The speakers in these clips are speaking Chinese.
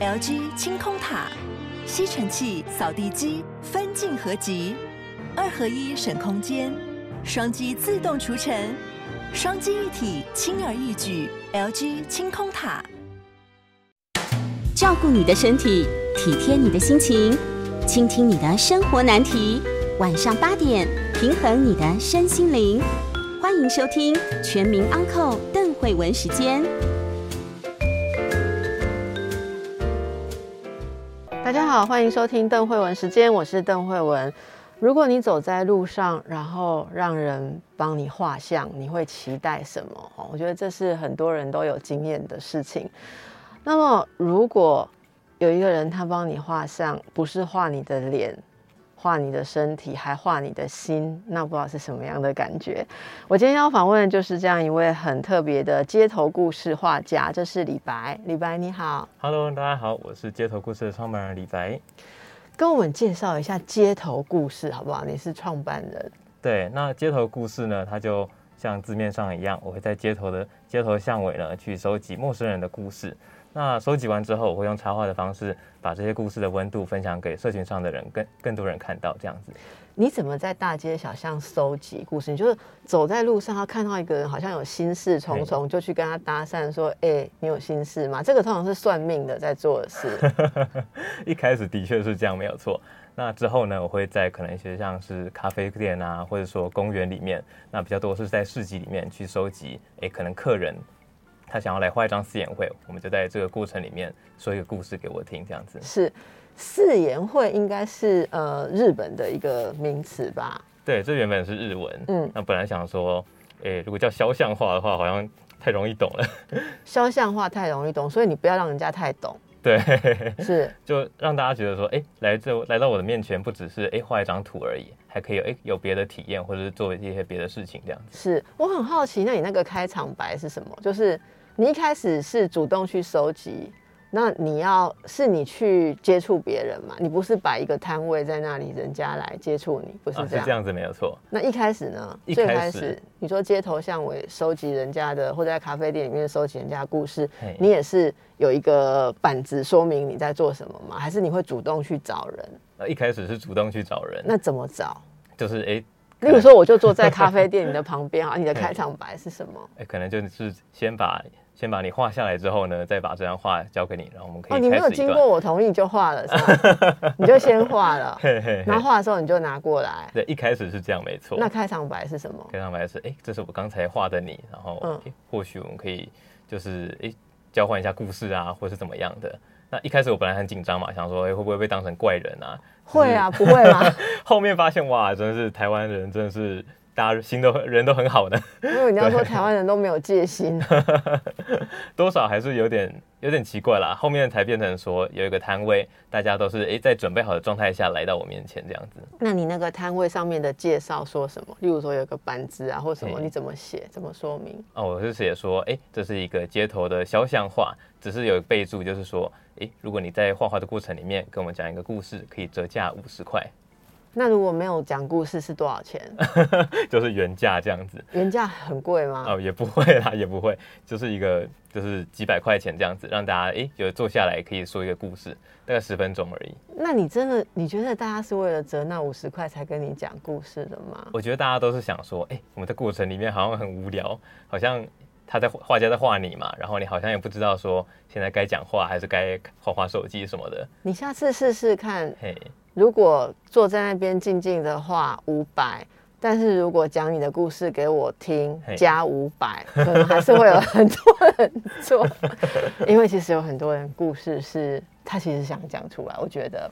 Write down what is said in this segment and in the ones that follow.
LG 清空塔，吸尘器、扫地机分镜合集，二合一省空间，双击自动除尘，双击一体轻而易举。LG 清空塔，照顾你的身体，体贴你的心情，倾听你的生活难题。晚上八点，平衡你的身心灵。欢迎收听《全民安扣邓慧文时间。大家好，欢迎收听邓慧文时间，我是邓慧文。如果你走在路上，然后让人帮你画像，你会期待什么？我觉得这是很多人都有经验的事情。那么，如果有一个人他帮你画像，不是画你的脸。画你的身体，还画你的心，那不知道是什么样的感觉。我今天要访问的就是这样一位很特别的街头故事画家，这是李白。李白你好，Hello，大家好，我是街头故事的创办人李白。跟我们介绍一下街头故事好不好？你是创办人。对，那街头故事呢，它就像字面上一样，我会在街头的街头巷尾呢，去收集陌生人的故事。那收集完之后，我会用插画的方式把这些故事的温度分享给社群上的人，更更多人看到这样子。你怎么在大街小巷搜集故事？你就是走在路上，他看到一个人好像有心事重重，就去跟他搭讪说：“哎，你有心事吗？”这个通常是算命的在做的事。一开始的确是这样，没有错。那之后呢，我会在可能一些像是咖啡店啊，或者说公园里面，那比较多是在市集里面去收集。哎，可能客人。他想要来画一张四眼会，我们就在这个过程里面说一个故事给我听，这样子。是四眼会应该是呃日本的一个名词吧？对，这原本是日文。嗯，那本来想说，哎，如果叫肖像画的话，好像太容易懂了。肖像画太容易懂，所以你不要让人家太懂。对，是就让大家觉得说，哎，来这来到我的面前，不只是哎画一张图而已，还可以有哎有别的体验，或者是做一些别的事情，这样子。是我很好奇，那你那个开场白是什么？就是。你一开始是主动去收集，那你要是你去接触别人嘛？你不是摆一个摊位在那里，人家来接触你，不是这样？是这样子没有错。那一开始呢？最开始你说街头巷尾收集人家的，或者在咖啡店里面收集人家的故事，你也是有一个板子说明你在做什么吗？还是你会主动去找人？那一开始是主动去找人，那怎么找？就是哎，例如说我就坐在咖啡店你的旁边啊，你的开场白是什么？哎，可能就是先把。先把你画下来之后呢，再把这张画交给你，然后我们可以。哦，你没有经过我同意就画了是吗？你就先画了，然后画的时候你就拿过来。对，一开始是这样，没错。那开场白是什么？开场白是，哎，这是我刚才画的你，然后，嗯，或许我们可以就是哎交换一下故事啊，或是怎么样的。那一开始我本来很紧张嘛，想说哎会不会被当成怪人啊？会啊，不会吗？后面发现哇，真的是台湾人，真的是。大家心都人都很好的，因为你要说台湾人都没有戒心，多少还是有点有点奇怪啦。后面才变成说有一个摊位，大家都是哎在准备好的状态下来到我面前这样子。那你那个摊位上面的介绍说什么？例如说有个板子啊，或什么，你怎么写？怎么说明？哦，我是写说，哎，这是一个街头的肖像画，只是有备注，就是说，哎，如果你在画画的过程里面跟我们讲一个故事，可以折价五十块。那如果没有讲故事是多少钱？就是原价这样子。原价很贵吗？哦，也不会啦，也不会，就是一个就是几百块钱这样子，让大家哎，有坐下来可以说一个故事，大概十分钟而已。那你真的你觉得大家是为了折那五十块才跟你讲故事的吗？我觉得大家都是想说，哎，我们的过程里面好像很无聊，好像他在画家在画你嘛，然后你好像也不知道说现在该讲话还是该画画手机什么的。你下次试试看。嘿。如果坐在那边静静的画五百，但是如果讲你的故事给我听加五百，可能还是会有很多人做，因为其实有很多人故事是他其实想讲出来。我觉得，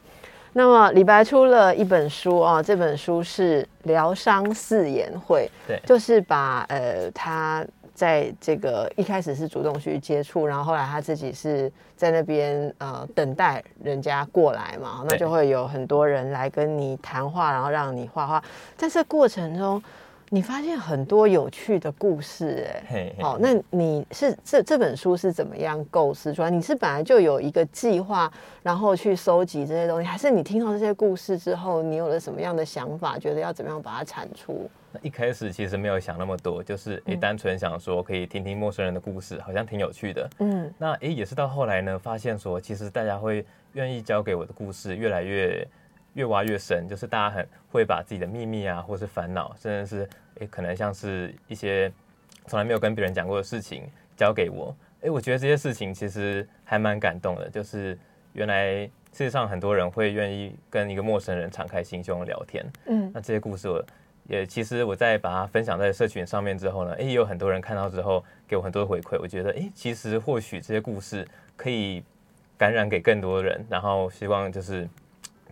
那么李白出了一本书啊，这本书是疗伤四言会，对，就是把呃他。在这个一开始是主动去接触，然后后来他自己是在那边呃等待人家过来嘛，那就会有很多人来跟你谈话，然后让你画画。在这过程中，你发现很多有趣的故事，哎，好，那你是这这本书是怎么样构思出来？你是本来就有一个计划，然后去收集这些东西，还是你听到这些故事之后，你有了什么样的想法，觉得要怎么样把它产出？那一开始其实没有想那么多，就是诶，单纯想说可以听听陌生人的故事，好像挺有趣的。嗯那诶，也是到后来呢，发现说其实大家会愿意交给我的故事越来越越挖越深，就是大家很会把自己的秘密啊，或是烦恼，甚至是诶可能像是一些从来没有跟别人讲过的事情交给我。诶，我觉得这些事情其实还蛮感动的，就是原来世界上很多人会愿意跟一个陌生人敞开心胸聊天。嗯那这些故事我也其实我在把它分享在社群上面之后呢，诶，也有很多人看到之后给我很多回馈，我觉得诶，其实或许这些故事可以感染给更多人，然后希望就是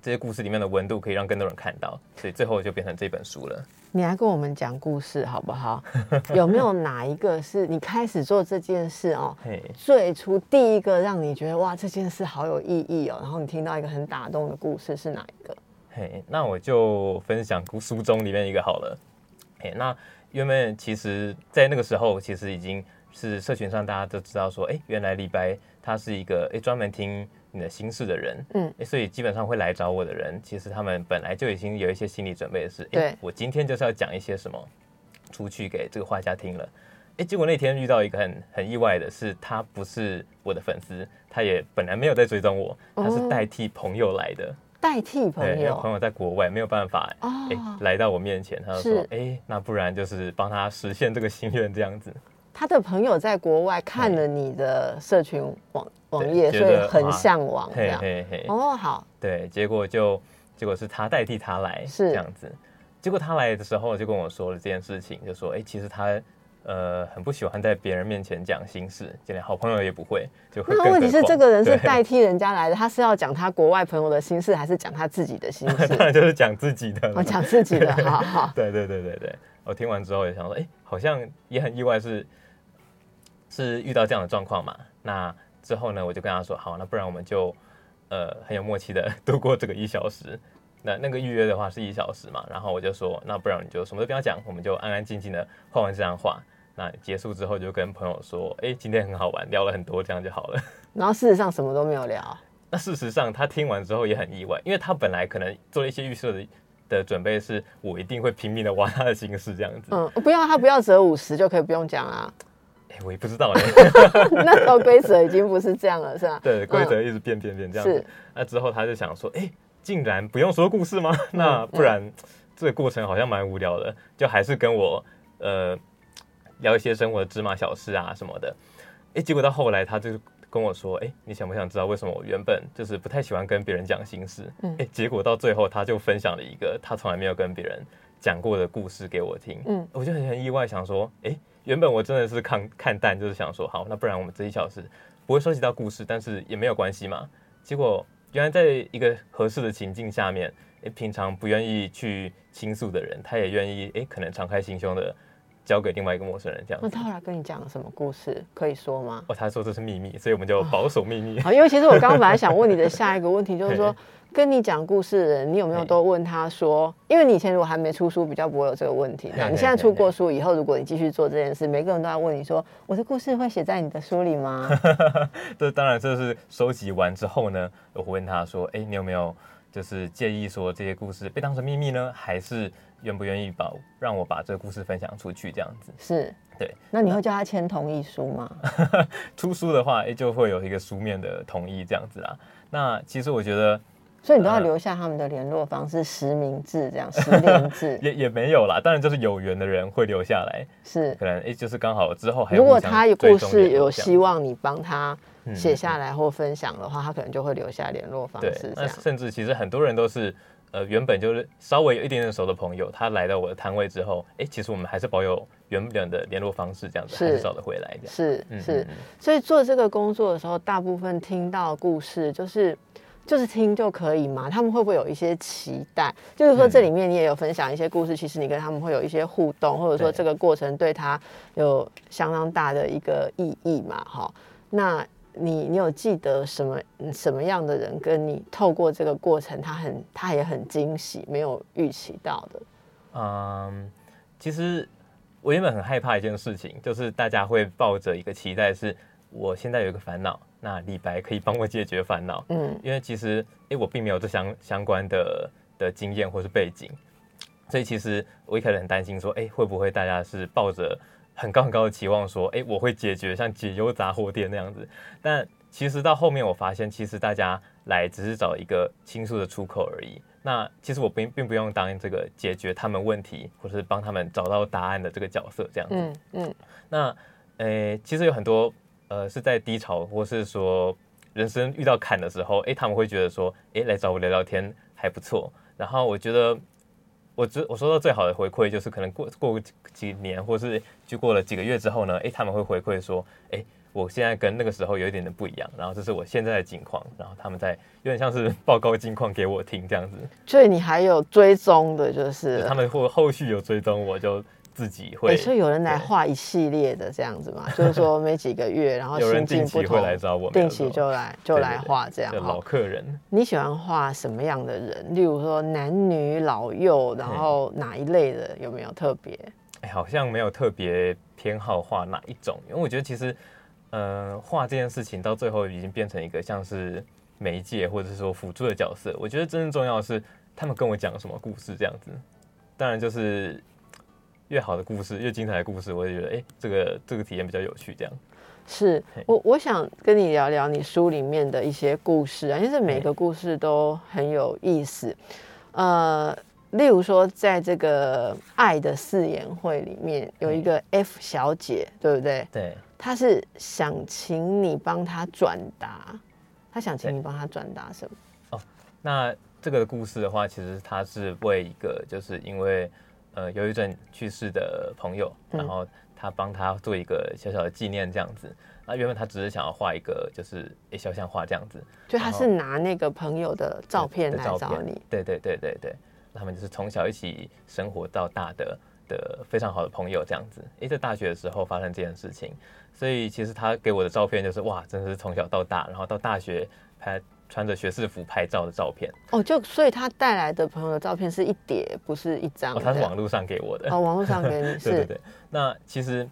这些故事里面的温度可以让更多人看到，所以最后就变成这本书了。你来跟我们讲故事好不好？有没有 哪一个是你开始做这件事哦？最初第一个让你觉得哇这件事好有意义哦，然后你听到一个很打动的故事是哪一个？嘿，那我就分享书中里面一个好了。嘿，那原本其实，在那个时候，其实已经是社群上大家都知道说，哎、原来李白他是一个哎专门听你的心事的人，嗯诶所以基本上会来找我的人，其实他们本来就已经有一些心理准备的是，诶对我今天就是要讲一些什么出去给这个画家听了。哎，结果那天遇到一个很很意外的是，他不是我的粉丝，他也本来没有在追踪我，他是哦代替朋友来的。代替朋对，因为友朋友在国外没有办法，哎、哦来到我面前，他就说，哎、那不然就是帮他实现这个心愿这样子。他的朋友在国外看了你的社群网网页，觉所以很向往这嘿样。嘿嘿，哦，好，对，结果就结果是他代替他来，是这样子。结果他来的时候就跟我说了这件事情，就说，哎、其实他呃很不喜欢在别人面前讲心事，就连好朋友也不会，就会那问题是这个人是代替人家来的，他是要讲他国外朋友的心事，还是讲他自己的心事？当然就是讲自己的了，我讲自己的，好好。对对对对对，我听完之后也想说，哎、好像也很意外是，是遇到这样的状况嘛。那之后呢，我就跟他说，好，那不然我们就呃很有默契的度过这个一小时。那那个预约的话是一小时嘛，然后我就说，那不然你就什么都不要讲，我们就安安静静的画完这张画。那结束之后就跟朋友说，哎、今天很好玩，聊了很多，这样就好了。然后事实上什么都没有聊，那事实上，他听完之后也很意外，因为他本来可能做了一些预设的的准备，是我一定会拼命的挖他的心事这样子。嗯，不要他不要折五十就可以不用讲啊。哎、我也不知道呢。那时候规则已经不是这样了，是吧？对，规则嗯一直变变变这样是子。那之后他就想说，哎、竟然不用说故事吗？嗯那不然这个过程好像蛮无聊的，就还是跟我呃聊一些生活的芝麻小事啊什么的。哎、结果到后来他就跟我说，哎、你想不想知道为什么我原本就是不太喜欢跟别人讲心事？哎、嗯结果到最后他就分享了一个他从来没有跟别人讲过的故事给我听。嗯我就很很意外，想说，哎、原本我真的是看看淡，就是想说，好，那不然我们这一小时不会涉及到故事，但是也没有关系嘛。结果原来在一个合适的情境下面，诶，平常不愿意去倾诉的人，他也愿意，诶，可能敞开心胸的交给另外一个陌生人这样子。那他后来跟你讲了什么故事？可以说吗？哦，他说这是秘密，所以我们就保守秘密。好，因为其实我刚刚本来想问你的下一个问题，就是说，跟你讲故事的人，你有没有都问他说，因为你以前如果还没出书，比较不会有这个问题。那你现在出过书以后，如果你继续做这件事，每个人都要问你说，我的故事会写在你的书里吗？这当然这是收集完之后呢，我会问他说，诶，你有没有就是介意说这些故事被当成秘密呢，还是愿不愿意把让我把这个故事分享出去这样子？是，对。那你会叫他签同意书吗？出书的话，诶，就会有一个书面的同意这样子啦。那其实我觉得所以你都要呃留下他们的联络方式，实名制这样，实名制 也也没有啦，当然就是有缘的人会留下来，是。可能诶就是刚好之后还有如果他有故事有希望你帮他嗯写下来或分享的话，他可能就会留下联络方式，这那。甚至其实很多人都是呃原本就是稍微有一点点熟的朋友，他来到我的摊位之后，诶，其实我们还是保有原本的联络方式，这样子是还是找得回来。是是嗯嗯，嗯所以做这个工作的时候，大部分听到故事就是就是听就可以嘛？他们会不会有一些期待？就是说嗯这里面你也有分享一些故事，其实你跟他们会有一些互动，或者说对这个过程对他有相当大的一个意义嘛？哈，那你你有记得什么什么样的人跟你透过这个过程，他很他也很惊喜，没有预期到的？嗯，其实我原本很害怕一件事情，就是大家会抱着一个期待，是我现在有一个烦恼，那李白可以帮我解决烦恼。嗯因为其实诶，我并没有这相相关的的经验或是背景。所以其实我一开始很担心说，哎，会不会大家是抱着很高很高的期望说，哎，我会解决像解忧杂货店那样子。但其实到后面我发现，其实大家来只是找一个倾诉的出口而已。那其实我并并不用当这个解决他们问题，或是帮他们找到答案的这个角色这样子。嗯嗯。那呃，其实有很多呃是在低潮，或是说人生遇到坎的时候，哎，他们会觉得说，哎，来找我聊聊天还不错。然后我觉得。我只我收到最好的回馈就是可能过过几年，或是就过了几个月之后呢，诶，他们会回馈说，诶，我现在跟那个时候有一点点不一样，然后这是我现在的境况，然后他们在有点像是 报告近况给我听这样子。所以你还有追踪的，就是他们或后续有追踪我就。自己会，所以有人来画一系列的这样子嘛，就是说每几个月，然后心境不同，定期就来就来画这样。老客人，你喜欢画什么样的人？例如说男女老幼，然后哪一类的有没有特别？哎，好像没有特别偏好画哪一种，因为我觉得其实，呃，画这件事情到最后已经变成一个像是媒介或者是说辅助的角色。我觉得真正重要的是他们跟我讲什么故事这样子。当然就是。越好的故事，越精彩的故事，我也觉得，哎，这个这个体验比较有趣。这样，是我我想跟你聊聊你书里面的一些故事啊，因为每个故事都很有意思。呃，例如说，在这个爱的誓言会里面，有一个 F 小姐，对不对？对，她是想请你帮她转达，她想请你帮她转达什么？哦，那这个故事的话，其实她是为一个，就是因为。呃，忧郁症去世的朋友，然后他帮他做一个小小的纪念，这样子。那原本他只是想要画一个，就是诶肖像画这样子。就他是拿那个朋友的照片来找你。对对对对对，他们就是从小一起生活到大的的非常好的朋友这样子。诶，在大学的时候发生这件事情，所以其实他给我的照片就是哇，真的是从小到大，然后到大学拍。穿着学士服拍照的照片哦，就所以他带来的朋友的照片是一叠，不是一张。哦，他是网络上给我的。哦，网络上给你 是。对对对。那其实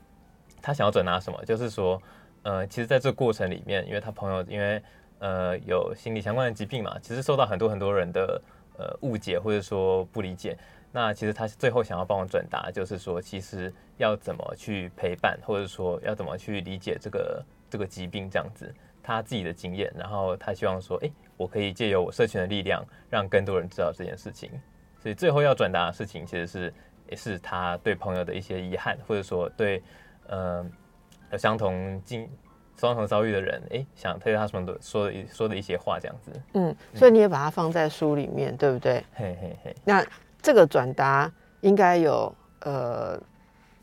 他想要转达什么？就是说，呃，其实在这个过程里面，因为他朋友因为呃有心理相关的疾病嘛，其实受到很多很多人的呃误解或者说不理解。那其实他最后想要帮我转达，就是说，其实要怎么去陪伴，或者说要怎么去理解这个这个疾病这样子。他自己的经验，然后他希望说：“哎，我可以借由我社群的力量，让更多人知道这件事情。”所以最后要转达的事情，其实是也是他对朋友的一些遗憾，或者说对呃有相同经、相同遭遇的人，哎，想对他什么的说的说的一些话，这样子。嗯，所以你也把它放在书里面，对不对？嘿嘿嘿。那这个转达应该有呃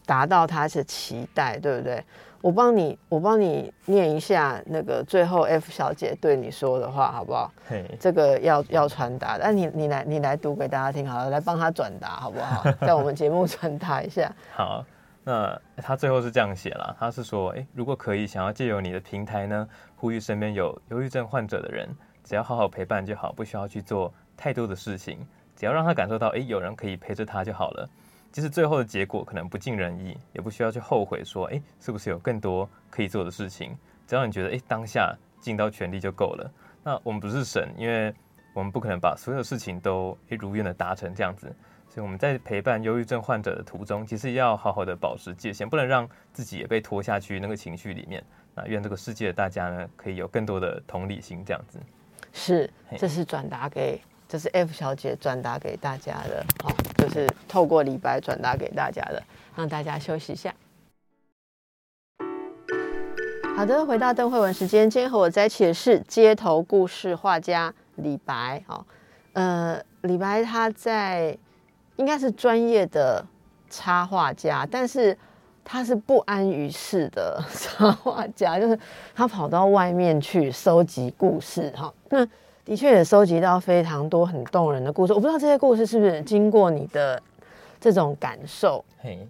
达到他的期待，对不对？我帮你，我帮你念一下那个最后 F 小姐对你说的话，好不好？这个要要传达，那你你来你来读给大家听，好了，来帮他转达，好不好？在我们节目传达一下。好，那他最后是这样写了，他是说，哎，如果可以，想要借由你的平台呢，呼吁身边有忧郁症患者的人，只要好好陪伴就好，不需要去做太多的事情，只要让他感受到，哎，有人可以陪着他就好了。即使最后的结果可能不尽人意，也不需要去后悔说，哎，是不是有更多可以做的事情？只要你觉得，哎，当下尽到全力就够了。那我们不是神，因为我们不可能把所有事情都如愿的达成这样子。所以我们在陪伴忧郁症患者的途中，其实要好好的保持界限，不能让自己也被拖下去那个情绪里面。那愿这个世界的大家呢，可以有更多的同理心这样子。是，这是转达给。这是 F 小姐转达给大家的，好，就是透过李白转达给大家的，让大家休息一下。好的，回到邓慧文时间，今天和我在一起的是街头故事画家李白。好，呃，李白他在应该是专业的插画家，但是他是不安于世的插画家，就是他跑到外面去收集故事。哈，那。的确也收集到非常多很动人的故事，我不知道这些故事是不是经过你的这种感受，嘿，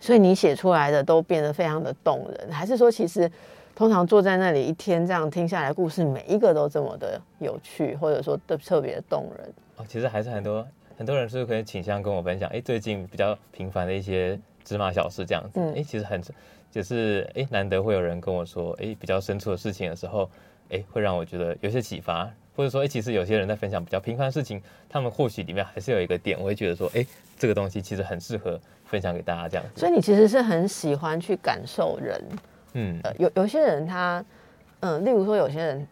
所以你写出来的都变得非常的动人，还是说其实通常坐在那里一天这样听下来，故事每一个都这么的有趣，或者说都特别动人？哦，其实还是很多很多人是可以倾向跟我分享，哎，最近比较平凡的一些芝麻小事这样子，哎，其实很就是哎难得会有人跟我说，哎，比较深处的事情的时候。哎，会让我觉得有些启发，或者说，哎，其实有些人在分享比较平凡的事情，他们或许里面还是有一个点，我会觉得说，哎，这个东西其实很适合分享给大家这样。所以你其实是很喜欢去感受人，嗯，呃，有有些人他，嗯，例如说有些人。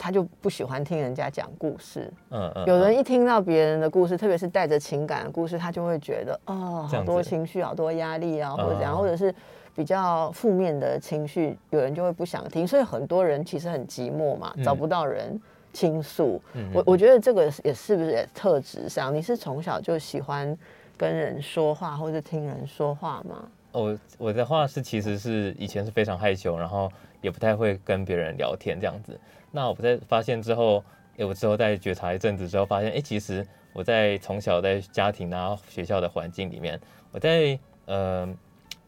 他就不喜欢听人家讲故事。嗯嗯。有人一听到别人的故事，特别是带着情感的故事，他就会觉得哦，好多情绪，好多压力啊，或者怎样，或者是比较负面的情绪，有人就会不想听。所以很多人其实很寂寞嘛，找不到人倾诉。我我觉得这个也是不是也特质上？你是从小就喜欢跟人说话，或者听人说话吗？我我的话是其实是以前是非常害羞，然后也不太会跟别人聊天这样子。那我在发现之后，哎，我之后在觉察一阵子之后，发现，哎，其实我在从小在家庭啊、学校的环境里面，我在呃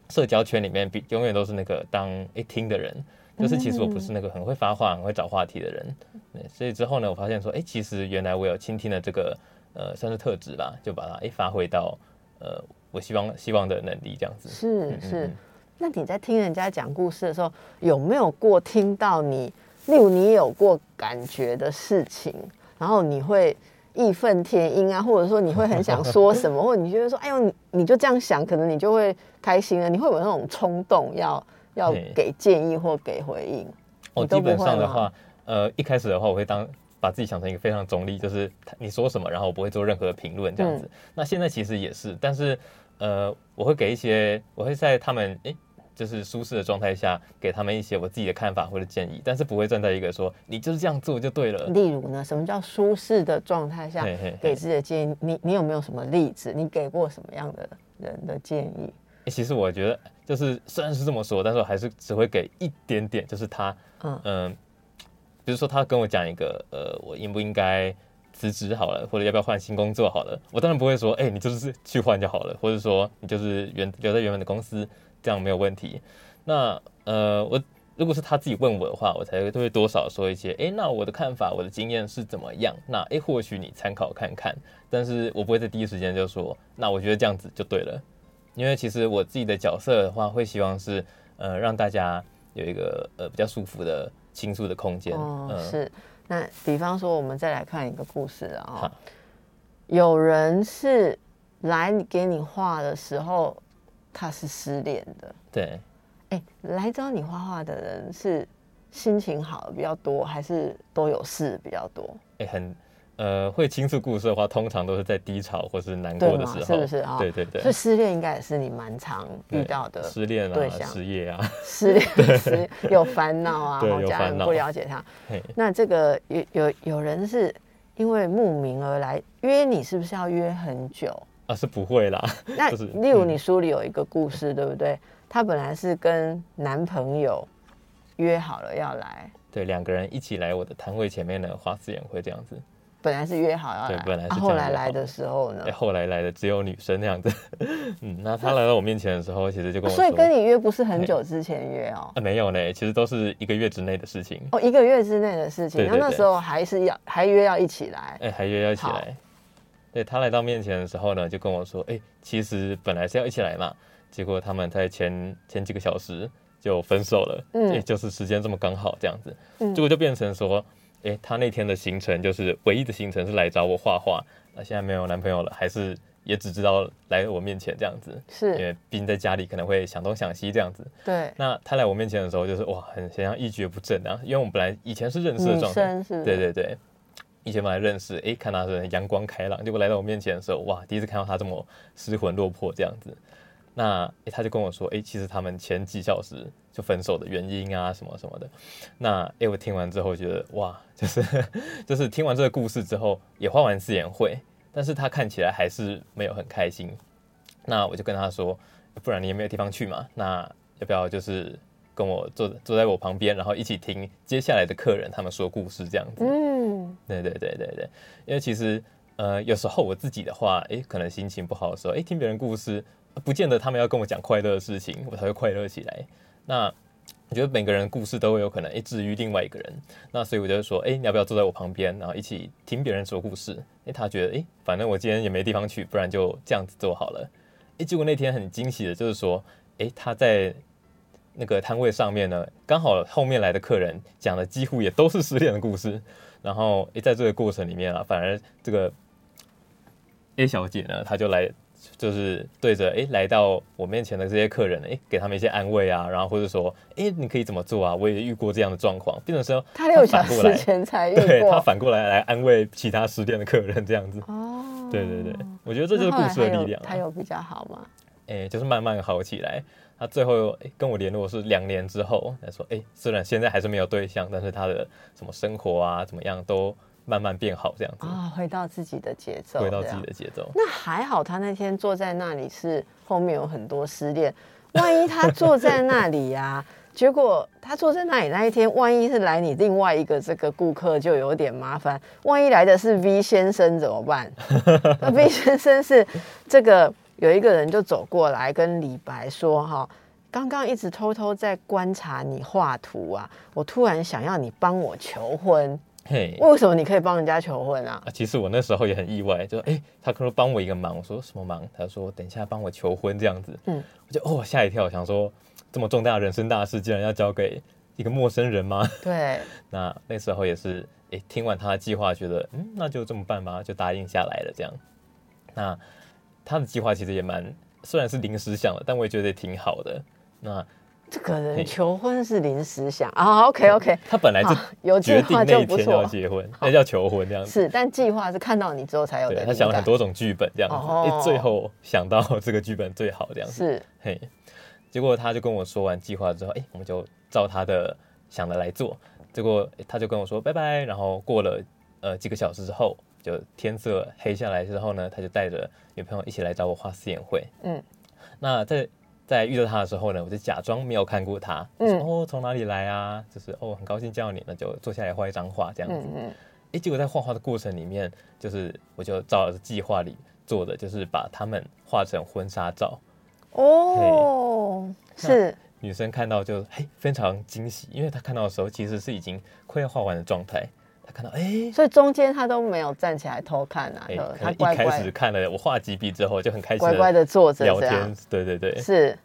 社交圈里面，比永远都是那个当一听的人，就是其实我不是那个很会发话、很会找话题的人。所以之后呢，我发现说，哎，其实原来我有倾听的这个呃算是特质吧，就把它哎发挥到呃我希望希望的能力这样子。是是，那你在听人家讲故事的时候，有没有过听到你？例如你有过感觉的事情，然后你会义愤填膺啊，或者说你会很想说什么，或者你觉得说，哎呦，你你就这样想，可能你就会开心了。你会有那种冲动，要要给建议或给回应。我基本上的话，呃，一开始的话，我会当把自己想成一个非常中立，就是你说什么，然后我不会做任何评论这样子。那现在其实也是，但是呃，我会给一些，我会在他们哎。就是舒适的状态下，给他们一些我自己的看法或者建议，但是不会站在一个说你就是这样做就对了。例如呢，什么叫舒适的状态下给自己的建议？你你有没有什么例子？你给过什么样的人的建议？其实我觉得，就是虽然是这么说，但是我还是只会给一点点。就是他，嗯嗯，比如说他跟我讲一个，呃，我应不应该辞职好了，或者要不要换新工作好了，我当然不会说，哎，你就是去换就好了，或者说你就是原留在原本的公司。这样没有问题。那呃，我如果是他自己问我的话，我才会多少说一些。哎，那我的看法，我的经验是怎么样？那哎，或许你参考看看。但是我不会在第一时间就说，那我觉得这样子就对了。因为其实我自己的角色的话，会希望是呃，让大家有一个呃比较舒服的倾诉的空间。哦，是。那比方说，我们再来看一个故事啊。有人是来给你画的时候。他是失恋的，对，哎，来找你画画的人是心情好比较多，还是都有事比较多？哎，很，呃，会倾诉故事的话，通常都是在低潮或是难过的时候，是不是啊？对对对，所以失恋应该也是你蛮常遇到的失恋啊，失业啊，失恋失有烦恼啊，对，有烦恼，不了解他。那这个有有有人是因为慕名而来约你，是不是要约很久？啊是不会啦。那例如你书里有一个故事，对不对？他本来是跟男朋友约好了要来，对，两个人一起来我的摊位前面的花式宴会这样子。本来是约好要来，对，本来是。后来来的时候呢？后来来的只有女生那样子。嗯，那他来到我面前的时候，其实就跟我说，所以跟你约不是很久之前约哦？啊，没有呢，其实都是一个月之内的事情。哦，一个月之内的事情，然后那时候还是要还约要一起来，哎，还约要一起来。对他来到面前的时候呢，就跟我说：“哎，其实本来是要一起来嘛，结果他们在前前几个小时就分手了，嗯，就是时间这么刚好这样子，结果就变成说，哎，他那天的行程就是唯一的行程是来找我画画，那现在没有男朋友了，还是也只知道来我面前这样子，是因为毕竟在家里可能会想东想西这样子，对。那他来我面前的时候，就是哇，很显像一蹶不振啊，因为我们本来以前是认识的状态，对对对。”以前本来认识，哎，看他是阳光开朗，结果来到我面前的时候，哇，第一次看到他这么失魂落魄这样子。那哎，他就跟我说，哎，其实他们前几小时就分手的原因啊，什么什么的。那哎，我听完之后觉得，哇，就是就是听完这个故事之后，也画完四眼会，但是他看起来还是没有很开心。那我就跟他说，不然你也没有地方去嘛，那要不要就是跟我坐坐在我旁边，然后一起听接下来的客人他们说故事这样子。嗯，对对对对对，因为其实呃有时候我自己的话，哎，可能心情不好的时候，哎，听别人故事，不见得他们要跟我讲快乐的事情，我才会快乐起来。那我觉得每个人故事都会有可能哎治愈另外一个人。那所以我就说，哎，你要不要坐在我旁边，然后一起听别人说故事？哎，他觉得哎，反正我今天也没地方去，不然就这样子做好了。哎，结果那天很惊喜的就是说，哎，他在。那个摊位上面呢，刚好后面来的客人讲的几乎也都是失恋的故事。然后诶，在这个过程里面啊，反而这个 A 小姐呢，她就来就是对着诶来到我面前的这些客人，诶，给他们一些安慰啊，然后或者说诶，你可以怎么做啊？我也遇过这样的状况，变成说他六小反过来时前才遇对他。反过来来安慰其他失恋的客人这样子。哦，对对对，我觉得这就是故事的力量、啊。他有比较好吗？哎、就是慢慢好起来。他最后诶跟我联络是两年之后，他说：“哎、虽然现在还是没有对象，但是他的什么生活啊，怎么样都慢慢变好，这样子，啊，回到自己的节奏，回到自己的节奏。那还好，他那天坐在那里是后面有很多失恋，万一他坐在那里呀、结果他坐在那里那一天，万一是来你另外一个这个顾客就有点麻烦，万一来的是 V 先生怎么办？那 V 先生是这个有一个人就走过来跟李白说哈。刚刚一直偷偷在观察你画图啊，我突然想要你帮我求婚，嘿，为什么你可以帮人家求婚啊？啊，其实我那时候也很意外，就哎、他说帮我一个忙，我说什么忙？他说等一下帮我求婚这样子，嗯嗯，我就哦吓一跳，想说这么重大的人生大事，竟然要交给一个陌生人吗？对，那那时候也是，诶，听完他的计划，觉得嗯，那就这么办吧，就答应下来了。这样，那他的计划其实也蛮，虽然是临时想的，但我也觉得也挺好的。那这个人求婚是临时想啊，OK OK，他本来就有计决定划那一天就不错要结婚，那叫求婚这样子。是，但计划是看到你之后才有的。他想了很多种剧本这样子，哦诶，最后想到这个剧本最好这样子。是嘿，结果他就跟我说完计划之后，哎、我们就照他的想的来做。结果、诶他就跟我说拜拜，然后过了呃几个小时之后，就天色黑下来之后呢，他就带着女朋友一起来找我画私眼会。嗯，那在在遇到他的时候呢，我就假装没有看过他，嗯哦从哪里来啊？就是哦很高兴见到你，那就坐下来画一张画这样子。嗯嗯，哎、结果在画画的过程里面，就是我就照着计划里做的，就是把他们画成婚纱照。哦，是女生看到就嘿非常惊喜，因为她看到的时候其实是已经快要画完的状态。她看到哎。所以中间他都没有站起来偷看啊，他一开始看了我画几笔之后就很开心乖乖的坐着聊天，，对对对。是。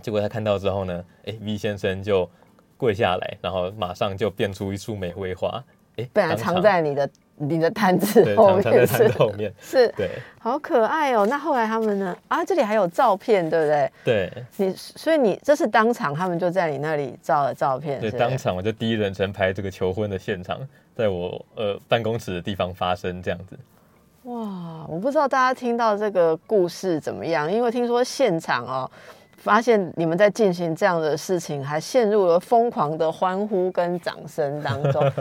结果他看到之后呢，哎 V 先生就跪下来，然后马上就变出一束玫瑰花，哎，本来藏在你的你的摊子后面是后面，是，对好可爱哦。那后来他们呢？啊，这里还有照片，对不对？对你所以你这是当场他们就在你那里照了照片，对，当场我就第一人称拍这个求婚的现场，在我呃办公室的地方发生这样子。哇，我不知道大家听到这个故事怎么样，因为听说现场哦，发现你们在进行这样的事情，还陷入了疯狂的欢呼跟掌声当中。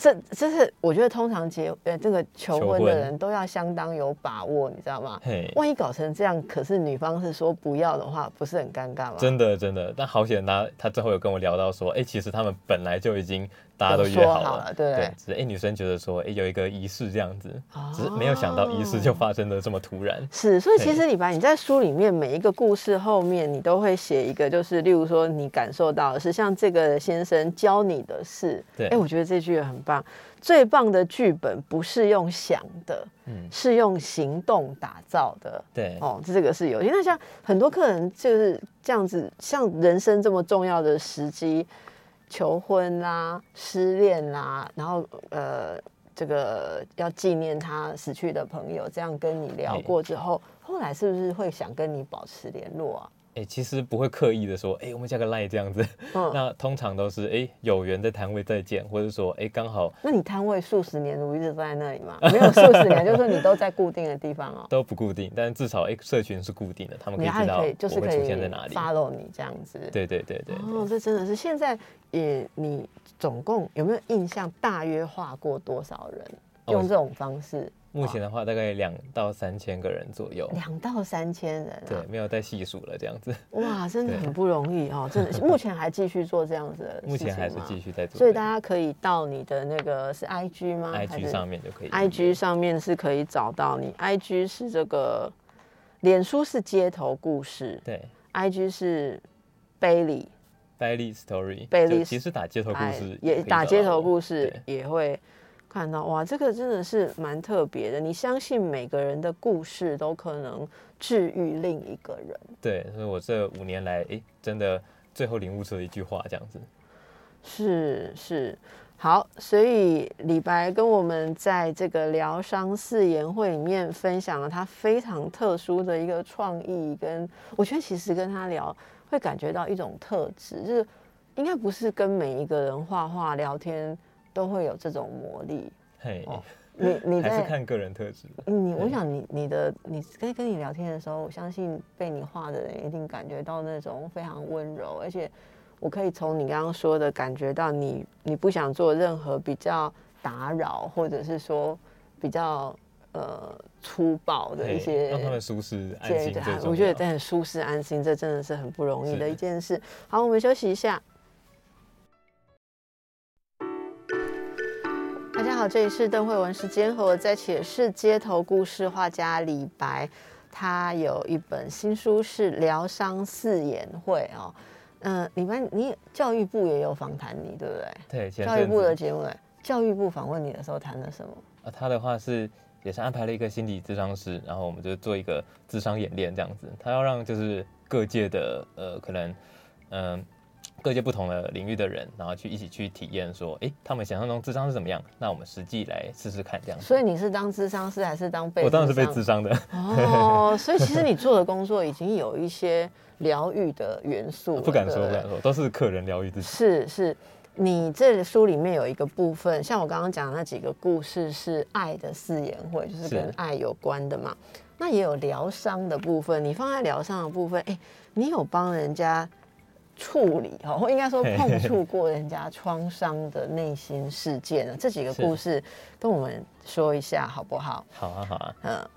这这是我觉得通常结呃这个求婚的人都要相当有把握，你知道吗？嘿，万一搞成这样，可是女方是说不要的话，不是很尴尬吗？真的真的，但好险他他最后有跟我聊到说，哎、其实他们本来就已经大家都约好了，对不对只是哎、女生觉得说，哎、有一个仪式这样子，哦只是没有想到仪式就发生的这么突然。是，所以其对实李白，你在书里面每一个故事后面，你都会写一个，就是例如说你感受到的是像这个先生教你的事。对哎，我觉得这句也很棒。最棒的剧本不是用想的，嗯，是用行动打造的。对，哦，这个是有。因为像很多客人就是这样子，像人生这么重要的时机，求婚啦、失恋啦，然后呃，这个要纪念他死去的朋友，这样跟你聊哎过之后，后来是不是会想跟你保持联络啊？哎、其实不会刻意的说，哎、我们加个 line 这样子，嗯，那通常都是哎、有缘的摊位再见，或者说哎刚、好那你摊位数十年如一日都在那里吗？没有数十年，就是说你都在固定的地方哦。都不固定，但至少哎、社群是固定的，他们可以知道我出现在哪里。follow 你这样子。对对对对对哦，这真的是现在也你总共有没有印象？大约画过多少人？哦用这种方式，目前的话大概两到三千个人左右，两到三千人对啊，，没有再细数了这样子。哇，真的很不容易哦，真的。目前还继续做这样子的事情吗目前还是继。续在做，所以大家可以到你的那个是 IG 吗 IG 上面就可以。IG 上面是可以找到你，IG 是这个，脸书是街头故事对，IG 是 Bailey。Bailey Story，Bailey 其实打街头故哎事也打街头故事也会看到哇，这个真的是蛮特别的。你相信每个人的故事都可能治愈另一个人，对，所以我这五年来，哎，真的最后领悟出了一句话这样子。是是，好，所以李白跟我们在这个疗伤四言会里面分享了他非常特殊的一个创意，跟我觉得其实跟他聊会感觉到一种特质，就是应该不是跟每一个人画画聊天都会有这种魔力。嘿，哦你你 还是看个人特质。你，我想你你的你跟跟你聊天的时候，我相信被你画的人一定感觉到那种非常温柔，而且我可以从你刚刚说的感觉到你你不想做任何比较打扰或者是说比较呃粗暴的一些让他们舒适安对对心最重要。我觉得这很舒适安心，这真的是很不容易的一件事。好，我们休息一下。好，这里是邓慧文时间，和我在一起的是街头故事画家李白，他有一本新书是《疗伤四言会》哦。嗯、李白，你教育部也有访谈你，对不对？对，教育部的节目，教育部访问你的时候谈了什么？啊，他的话是也是安排了一个心理咨商师，然后我们就做一个智商演练这样子。他要让就是各界的呃可能嗯、各界不同的领域的人，然后去一起去体验说，哎，他们想象中智商是怎么样？那我们实际来试试看这样子。所以你是当智商师还是当被？我当然是被智商的，哦，所以其实你做的工作已经有一些疗愈的元素，不敢说不敢说，都是客人疗愈自己。是是，你这书里面有一个部分，像我刚刚讲的那几个故事是爱的誓言会，就是是跟爱有关的嘛。那也有疗伤的部分，你放在疗伤的部分，哎，你有帮人家处理哈，或应该说碰触过人家创伤的内心事件呢？这几个故事跟我们说一下好不好？好啊好啊，嗯，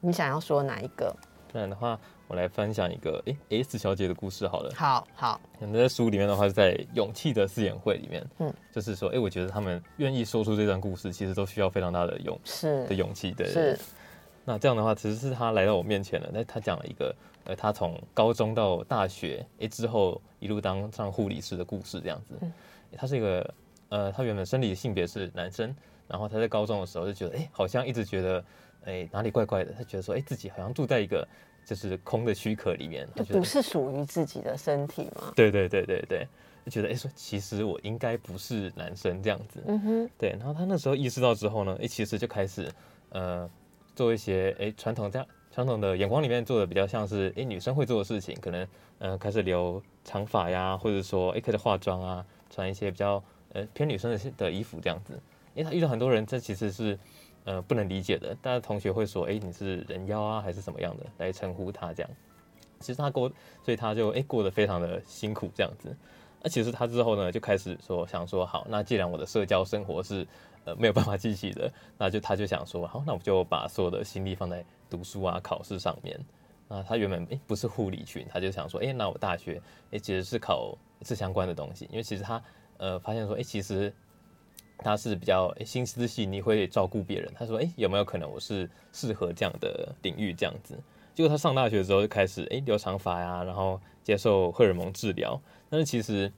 你想要说哪一个？不然的话，我来分享一个诶 S 小姐的故事好了。好好，那在书里面的话是在勇气的四眼会里面，嗯嗯，就是说，哎、我觉得他们愿意说出这段故事，其实都需要非常大的勇是的勇气，对。是，那这样的话，其实是他来到我面前了，那他讲了一个，呃，他从高中到大学，哎、之后一路当上护理师的故事，这样子。嗯他是一个，呃，他原本生理性别是男生，然后他在高中的时候就觉得，哎、好像一直觉得，哎、哪里怪怪的，他觉得说，哎、自己好像住在一个就是空的躯壳里面，就不是属于自己的身体吗？对对对对对，就觉得哎、说其实我应该不是男生这样子，嗯哼，对。然后他那时候意识到之后呢，哎、其实就开始呃做一些哎传统这样传统的眼光里面做的比较像是哎、女生会做的事情，可能呃开始留长发呀，或者说哎、开始化妆啊，穿一些比较呃偏女生的的衣服这样子。因为他遇到很多人，这其实是呃不能理解的。大家同学会说，哎、你是人妖啊，还是什么样的来称呼他这样。其实他过，所以他就哎、过得非常的辛苦这样子。那其实他之后呢，就开始说想说，好，那既然我的社交生活是呃没有办法继续的，那就他就想说，好，那我就把所有的心力放在读书啊、考试上面。那他原本诶不是护理群，他就想说，诶，那我大学诶其实是考这相关的东西，因为其实他呃发现说，诶，其实他是比较诶心思细腻，会照顾别人。他说，诶，有没有可能我是适合这样的领域这样子？结果他上大学之后就开始诶留长发呀，然后接受荷尔蒙治疗。但是其实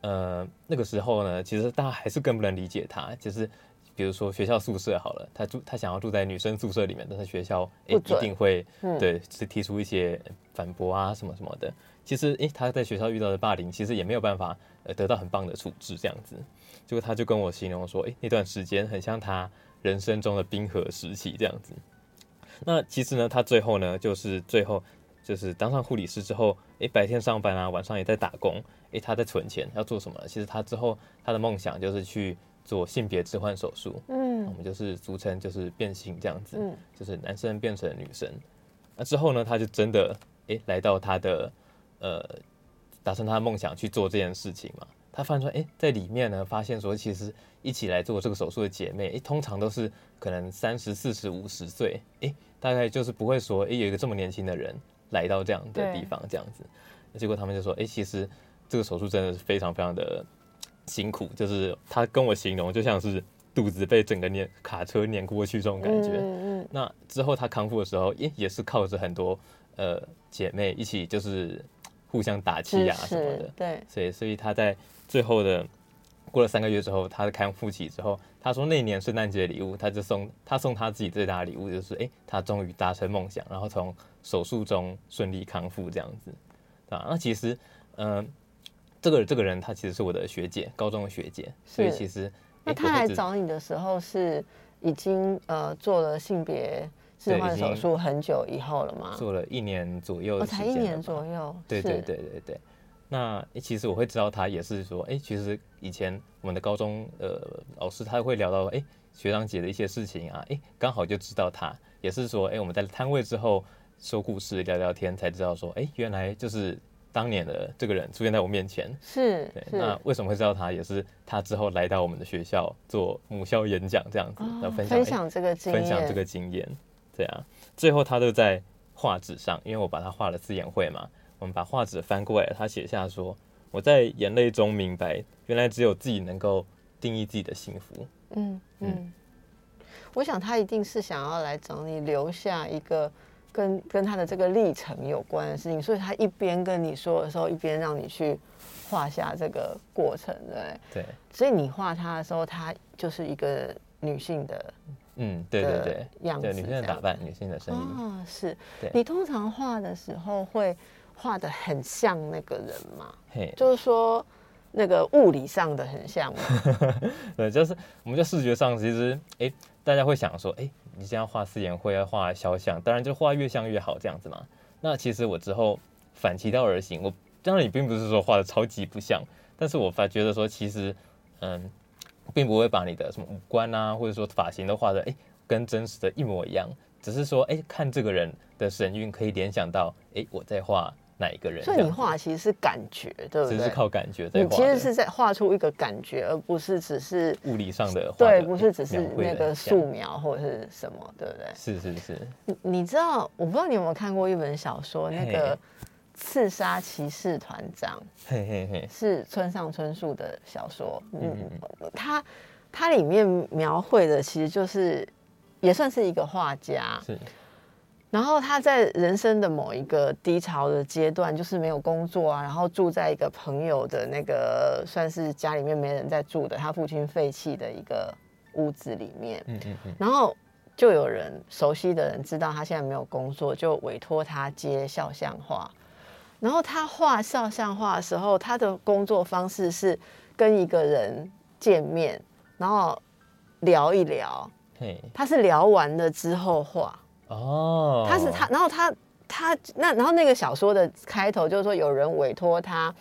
呃那个时候呢，其实大家还是更不能理解他，就是。比如说学校宿舍好了，他住他想要住在女生宿舍里面，但是学校一定会嗯对是提出一些反驳啊什么什么的。其实诶他在学校遇到的霸凌，其实也没有办法呃得到很棒的处置这样子。结果他就跟我形容说，诶那段时间很像他人生中的冰河时期这样子。那其实呢，他最后呢，就是最后就是当上护理师之后，诶，白天上班啊，晚上也在打工，诶，他在存钱，要做什么呢？其实他之后他的梦想就是去做性别置换手术，嗯我嗯们就是俗称就是变性这样子，嗯就是男生变成女生。那之后呢，他就真的诶来到他的呃达成他的梦想去做这件事情嘛。他发现说，诶，在里面呢，发现说，其实一起来做这个手术的姐妹，诶，通常都是可能三十四十五十岁，诶，大概就是不会说，诶，有一个这么年轻的人来到这样的地方这样子。结果他们就说，诶，其实这个手术真的是非常非常的辛苦，就是他跟我形容就像是肚子被整个碾卡车碾过去这种感觉。嗯嗯那之后他康复的时候，也也是靠着很多呃姐妹一起就是互相打气啊什么的，，对，所以所以他在最后的过了三个月之后，他的康复期之后，他说那一年圣诞节的礼物，他就送他送他自己最大的礼物就是，哎、他终于达成梦想，然后从手术中顺利康复这样子，啊，那其实，嗯、这个这个人他其实是我的学姐，高中的学姐，所以其实那他来找你的时候是已经呃做了性别置换手术很久以后了吗？做了一年左右我、哦才一年左右。对对对对对。那其实我会知道他也是说，哎、其实以前我们的高中呃老师他会聊到，哎、学长姐的一些事情啊，哎、刚好就知道他，也是说，哎、我们在摊位之后说故事聊聊天，才知道说，哎、原来就是当年的这个人出现在我面前。是对，那为什么会知道他？也是他之后来到我们的学校做母校演讲这样子，然后哦分享、分享这个经验，分享这个经验，对啊。最后他都在画纸上，因为我把他画了字眼会嘛，我们把画纸翻过来，他写下说：“我在眼泪中明白，原来只有自己能够定义自己的幸福。嗯嗯。嗯，我想他一定是想要来找你留下一个跟跟他的这个历程有关的事情，所以他一边跟你说的时候，一边让你去画下这个过程，对不对。”对，所以你画他的时候，他就是一个女性的嗯，对对对，样子对女性的打扮，女性的声音，啊，是。对。你通常画的时候会画的很像那个人嘛？嘿，就是说那个物理上的很像吗？对，就是我们在视觉上，其实哎、大家会想说，哎、你现在画四眼会，要画肖像，当然就画越像越好这样子嘛。那其实我之后反其道而行，我当然也并不是说画的超级不像，但是我发觉得说，其实嗯，并不会把你的什么五官啊，或者说发型都画的哎、跟真实的一模一样，只是说哎、看这个人的神韵可以联想到哎、我在画哪一个人所以你画其实是感觉，对不对？只是靠感觉在画你，其实是在画出一个感觉，而不是只是物理上的画对，不是只是那个素描或者是什么，对不对？是是是，你你知道，我不知道你有没有看过一本小说，那个《刺杀骑士团长嘿嘿嘿》，是村上春树的小说。嗯嗯，他他里面描绘的其实就是也算是一个画家，是。然后他在人生的某一个低潮的阶段，就是没有工作啊，然后住在一个朋友的那个算是家里面没人在住的，他父亲废弃的一个屋子里面。嗯嗯嗯，然后就有人熟悉的人知道他现在没有工作，就委托他接肖像画。然后他画肖像画的时候，他的工作方式是跟一个人见面，然后聊一聊。嘿，他是聊完了之后画，哦，他是他，然后他他那然后那个小说的开头就是说有人委托他，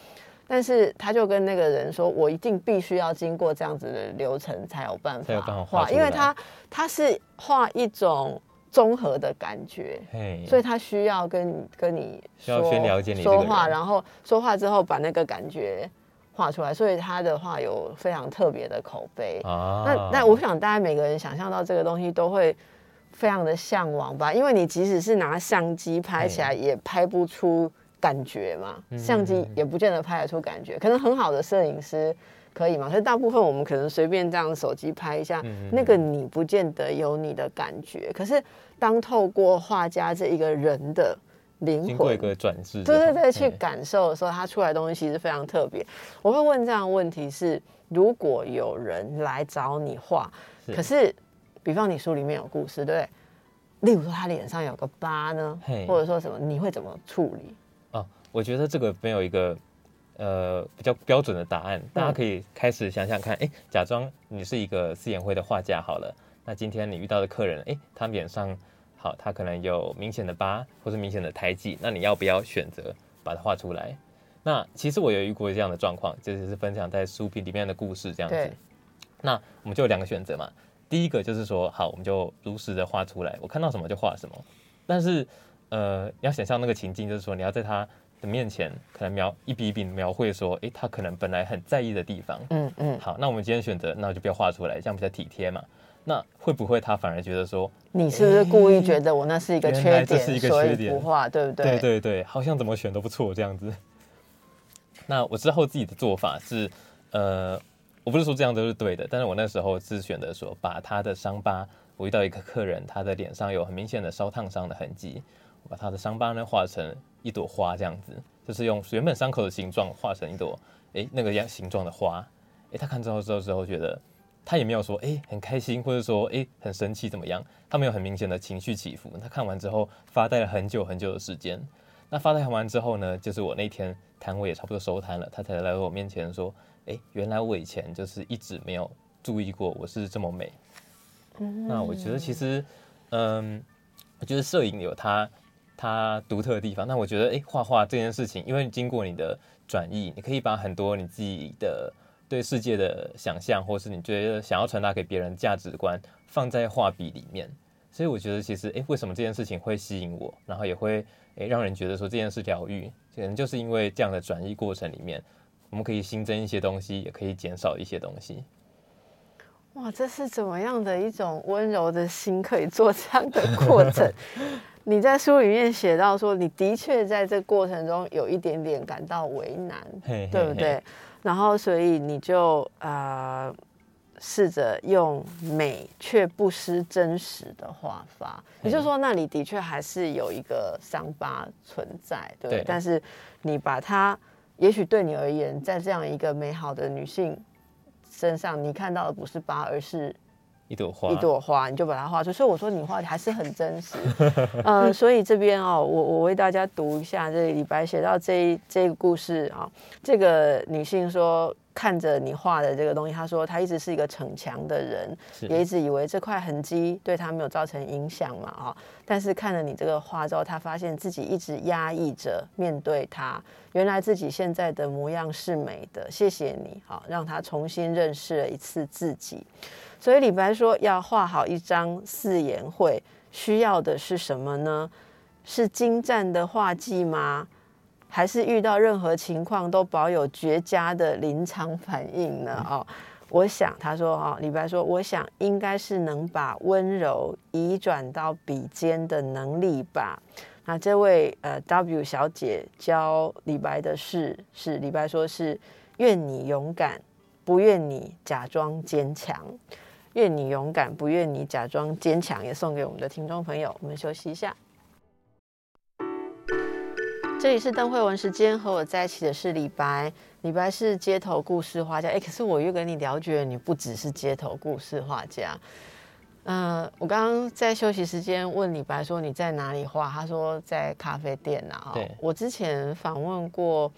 但是他就跟那个人说，我一定必须要经过这样子的流程才有办法画因为他他是画一种综合的感觉。所以他需要跟跟你需要说先了解你说话，然后说话之后把那个感觉画出来，所以他的话有非常特别的口碑。啊，那那我想，大家每个人想象到这个东西都会非常的向往吧，因为你即使是拿相机拍起来，也拍不出感觉嘛，嗯相机也不见得拍得出感觉。可能很好的摄影师可以嘛，可是大部分我们可能随便这样手机拍一下，嗯那个你不见得有你的感觉。可是当透过画家这一个人的灵魂经过一个转世，对对对，去感受的时候，它出来的东西其实非常特别。我会问这样的问题是：如果有人来找你画，可是，比方你书里面有故事，对不对？例如说他脸上有个疤呢，或者说什么，你会怎么处理？哦，我觉得这个没有一个呃比较标准的答案，大家可以开始想想看，哎、假装你是一个四眼会的画家好了，那今天你遇到的客人，哎、他脸上好，他可能有明显的疤或是明显的胎记，那你要不要选择把它画出来？那其实我有遇过这样的状况，这就是分享在书评里面的故事这样子。那我们就有两个选择嘛，第一个就是说，好，我们就如实的画出来，我看到什么就画什么。但是，呃，你要想象那个情境，就是说你要在他的面前，可能描一笔一笔描绘说，诶，他可能本来很在意的地方。嗯嗯，好，那我们今天选择，那我就不要画出来，这样比较体贴嘛。那会不会他反而觉得说，你是不是故意觉得我那是一个缺点，来这是一个缺点不画，对不对？对对对，好像怎么选都不错这样子。那我之后自己的做法是，呃，我不是说这样都是对的，但是我那时候是选择说，把他的伤疤，我遇到一个客人，他的脸上有很明显的烧烫伤的痕迹，我把他的伤疤呢画成一朵花这样子，就是用原本伤口的形状画成一朵，诶那个样形状的花，诶他看之后之后之后觉得。他也没有说诶很开心，或者说诶很生气怎么样，他没有很明显的情绪起伏。他看完之后发呆了很久很久的时间，那发呆完之后呢，就是我那天摊位也差不多收摊了，他才来到我面前说：“哎，原来我以前就是一直没有注意过我是这么美。”那我觉得其实，嗯，我觉得摄影有它它独特的地方。那我觉得，哎，画画这件事情，因为经过你的转译，你可以把很多你自己的对世界的想象，或是你觉得想要传达给别人价值观，放在画笔里面。所以我觉得，其实，哎，为什么这件事情会吸引我，然后也会，哎，让人觉得说这件事疗愈，可能就是因为这样的转译过程里面，我们可以新增一些东西，也可以减少一些东西。哇，这是怎么样的一种温柔的心可以做这样的过程？你在书里面写到说，你的确在这过程中有一点点感到为难，对不对？然后，所以你就呃试着用美却不失真实的画法，也就是说，那里的确还是有一个伤疤存在，对。但是你把它，也许对你而言，在这样一个美好的女性。身上你看到的不是疤，而是一朵花。一朵花，你就把它画出。所以我说你画的还是很真实。呃，所以这边哦，我我为大家读一下这李白写到这这个故事啊。这个女性说。看着你画的这个东西，他说他一直是一个逞强的人，也一直以为这块痕迹对他没有造成影响嘛，哈。但是看了你这个画之后，他发现自己一直压抑着面对他，原来自己现在的模样是美的。谢谢你，好让他重新认识了一次自己。所以李白说，要画好一张四言会，需要的是什么呢？是精湛的画技吗？还是遇到任何情况都保有绝佳的临场反应呢？哦，我想他说哦，李白说，我想应该是能把温柔移转到笔尖的能力吧。那这位呃 W 小姐教李白的事是李白说是愿你勇敢，不愿你假装坚强。愿你勇敢，不愿你假装坚强，也送给我们的听众朋友。我们休息一下。这里是邓慧文时间，和我在一起的是李白。李白是街头故事画家，哎，可是我又跟你了解，你不只是街头故事画家。嗯，我刚刚在休息时间问李白说你在哪里画，他说在咖啡店呐。对，我之前访问过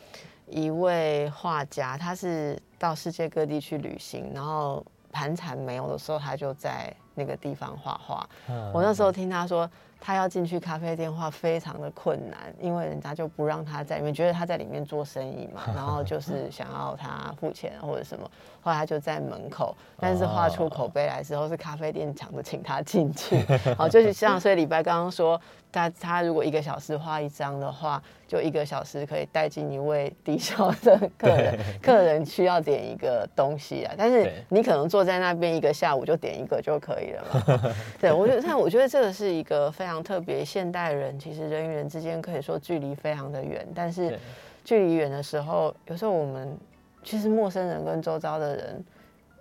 一位画家，他是到世界各地去旅行，然后盘缠没有的时候，他就在那个地方画画。我那时候听他说。他要进去咖啡店话非常的困难，因为人家就不让他在里面，觉得他在里面做生意嘛，然后就是想要他付钱或者什么，后来他就在门口，但是画出口碑来之后，是咖啡店抢着请他进去，好，就是像所以李白刚刚说。他他如果一个小时画一张的话，就一个小时可以带进一位低消的客人，客人需要点一个东西啊，但是你可能坐在那边一个下午就点一个就可以了嘛。对我觉得，但我觉得这个是一个非常特别。现代人其实人与人之间可以说距离非常的远，但是距离远的时候，有时候我们其实陌生人跟周遭的人，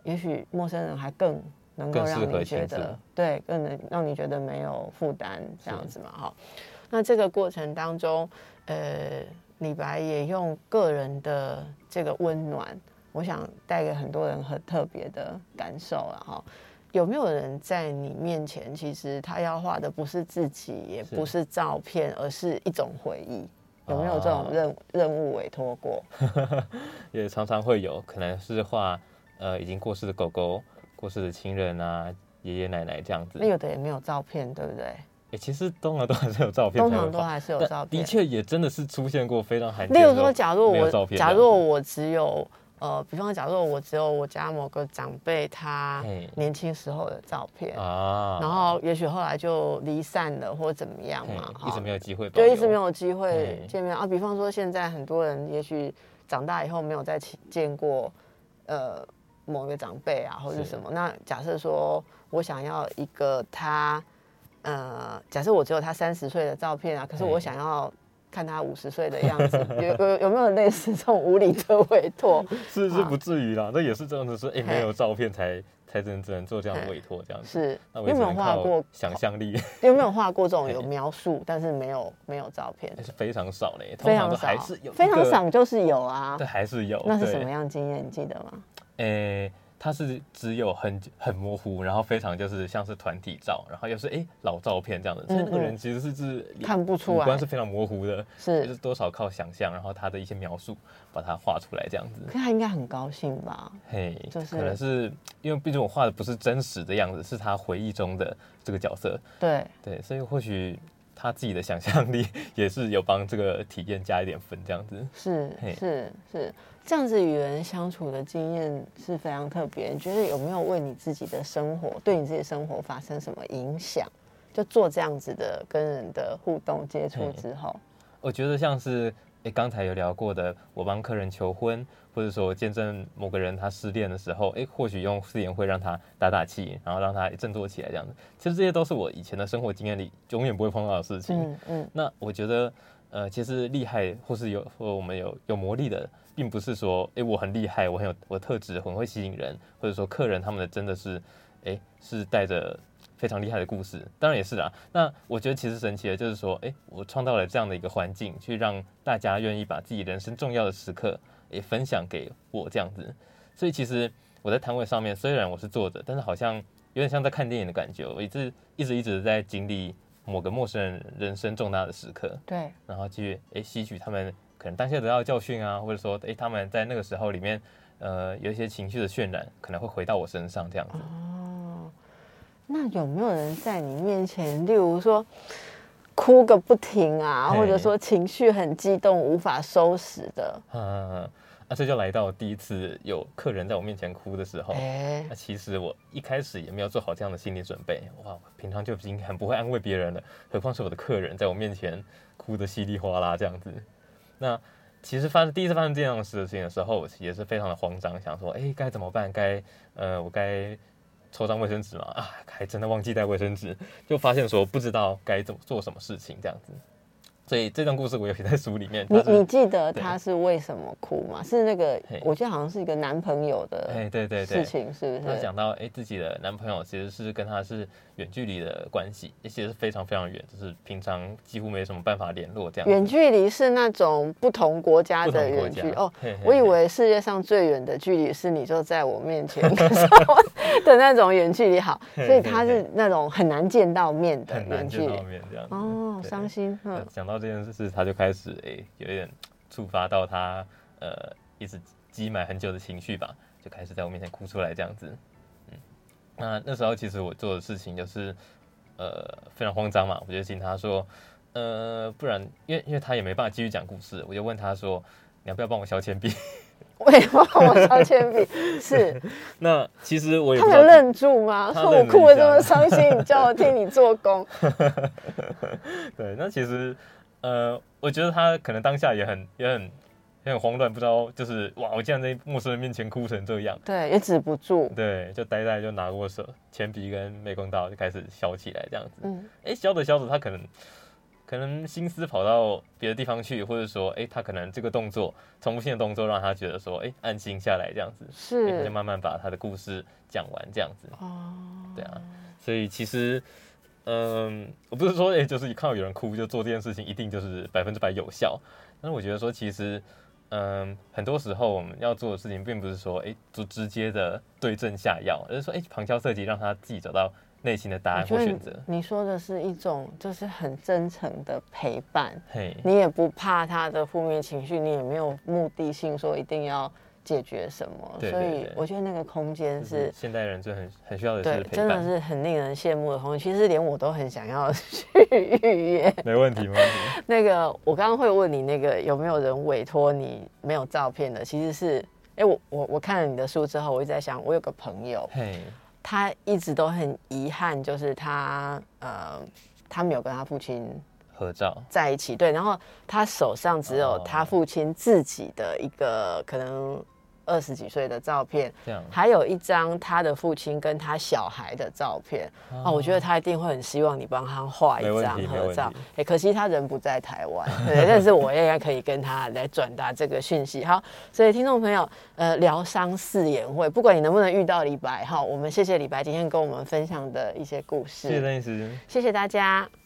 也许陌生人还更。能够让你觉得对，更能让你觉得没有负担这样子嘛？哈，那这个过程当中，呃，李白也用个人的这个温暖，我想带给很多人很特别的感受了哈。有没有人在你面前，其实他要画的不是自己，也不是照片，而是一种回忆？有没有这种任任务委托过？也常常会有可能是画呃已经过世的狗狗。过世的亲人啊，爷爷奶奶这样子，那有的也没有照片，对不对？哎，其实通常都还是有照片，通常都还是有照片。的确，也真的是出现过非常罕见。例如说，假如我，假如我只有呃，比方说，假如我只有我家某个长辈他年轻时候的照片啊，然后也许后来就离散了或怎么样嘛，一直没有机会，对一直没有机会见面啊。比方说，现在很多人也许长大以后没有再见过，呃。某一个长辈啊，或者什么？那假设说我想要一个他，呃，假设我只有他三十岁的照片啊，可是我想要看他五十岁的样子，有有有没有类似这种无理的委托？是是不至于啦，那也是这样子，说哎，没有照片才才只能只能做这样的委托这样子。是，有没有画过想象力？有没有画过这种有描述，但是没有没有照片？是非常少嘞，非常少，还是有，非常少就是有啊。对，还是有。那是什么样经验？你记得吗？诶，它是只有很很模糊，然后非常就是像是团体照，然后又是哎老照片这样的，所以那个人其实是是看不出来。五官是非常模糊的，是。就是是，多少靠想象，然后他的一些描述把它画出来这样子。可他应该很高兴吧？嘿，就是可能是因为毕竟我画的不是真实的样子，是他回忆中的这个角色，对，对，所以或许他自己的想象力 也是有帮这个体验加一点分这样子。是是是，这样子与人相处的经验是非常特别。你觉得有没有为你自己的生活，对你自己的生活发生什么影响？就做这样子的跟人的互动接触之后，我觉得像是诶刚才有聊过的，我帮客人求婚，或者说见证某个人他失恋的时候，诶，或许用誓言会让他打打气，然后让他振作起来这样子。其实这些都是我以前的生活经验里永远不会碰到的事情。嗯嗯，那我觉得，呃，其实厉害或是有或我们有有魔力的，并不是说，诶，我很厉害，我很有我特质，很会吸引人，或者说客人他们的真的是，诶，是带着非常厉害的故事，当然也是啦。那我觉得其实神奇的就是说，诶，我创造了这样的一个环境，去让大家愿意把自己人生重要的时刻，也分享给我这样子。所以其实我在摊位上面，虽然我是坐着，但是好像有点像在看电影的感觉，我一直一直一直在经历某个陌生人人生重大的时刻。对，然后去诶吸取他们可能当下得到的教训啊，或者说诶他们在那个时候里面呃有一些情绪的渲染，可能会回到我身上这样子。哦，那有没有人在你面前，例如说哭个不停啊，或者说情绪很激动无法收拾的？嗯，啊这就来到第一次有客人在我面前哭的时候。哎那其实我一开始也没有做好这样的心理准备，哇，平常就已经很不会安慰别人了，何况是我的客人在我面前哭得稀里哗啦这样子。那其实发生第一次发生这样的事情的时候，我也是非常的慌张，想说，哎，该怎么办？该呃，我该抽张卫生纸嘛？啊，还真的忘记带卫生纸，就发现说不知道该怎么做什么事情这样子。所以这段故事我有写在书里面。你你记得他是为什么哭吗？是那个，我记得好像是一个男朋友的哎，对对对事，情，是不是？他讲到，哎、自己的男朋友其实是跟他是远距离的关系，而且是非常非常远，就是平常几乎没什么办法联络这样。远距离是那种不同国家的远距哦嘿嘿，我以为世界上最远的距离是你就在我面前 的那种远距离，好，嘿所以他是那种很难见到面的很难远距离。见到面这样。哦，伤心，嗯，呃讲到这件事，他就开始哎、有一点触发到他呃一直积满很久的情绪吧，就开始在我面前哭出来这样子。嗯，那那时候其实我做的事情就是呃非常慌张嘛，我就请他说，呃，不然因为因为他也没办法继续讲故事，我就问他说，你要不要帮我削铅笔？为什么我削铅笔？是 那其实我也他不知道们愣住吗？说 我哭的这么伤心，你叫我替你做工，对，那其实呃，我觉得他可能当下也很也很也很慌乱，不知道就是哇，我竟然在陌生人面前哭成这样。对，也止不住，对，就呆呆就拿过手铅笔跟美工刀就开始削起来这样子。嗯，哎，削着削着，他可能可能心思跑到别的地方去，或者说，哎，他可能这个动作重复性的动作让他觉得说，哎，安心下来这样子，诶他是就慢慢把他的故事讲完这样子。哦，对啊，所以其实，嗯，我不是说，哎、就是看到有人哭就做这件事情，一定就是百分之百有效。但是我觉得说，其实，嗯，很多时候我们要做的事情，并不是说，哎、就直接的对症下药，而是说，哎、旁敲侧击，让他自己找到内心的答案或选择。你说的是一种就是很真诚的陪伴，嘿，你也不怕他的负面情绪，你也没有目的性说一定要解决什么，所以我觉得那个空间是是。现代人最很很需要的对真的。是很令人羡慕的空间。其实连我都很想要 去预约。没问题，没问题。那个，我刚刚会问你，那个有没有人委托你没有照片的？其实是，哎、我我我看了你的书之后，我一直在想，我有个朋友，他一直都很遗憾，就是他呃，他没有跟他父亲合照。在一起，对，然后他手上只有哦他父亲自己的一个可能二十几岁的照片，这样还有一张他的父亲跟他小孩的照片。哦，我觉得他一定会很希望你帮他画一张合照题。哎，可惜他人不在台湾，对，但是我应该可以跟他来转达这个讯息。好，所以听众朋友，呃，疗伤誓言会，不管你能不能遇到李白，哈，我们谢谢李白今天跟我们分享的一些故事，谢谢邓医师。谢谢大家。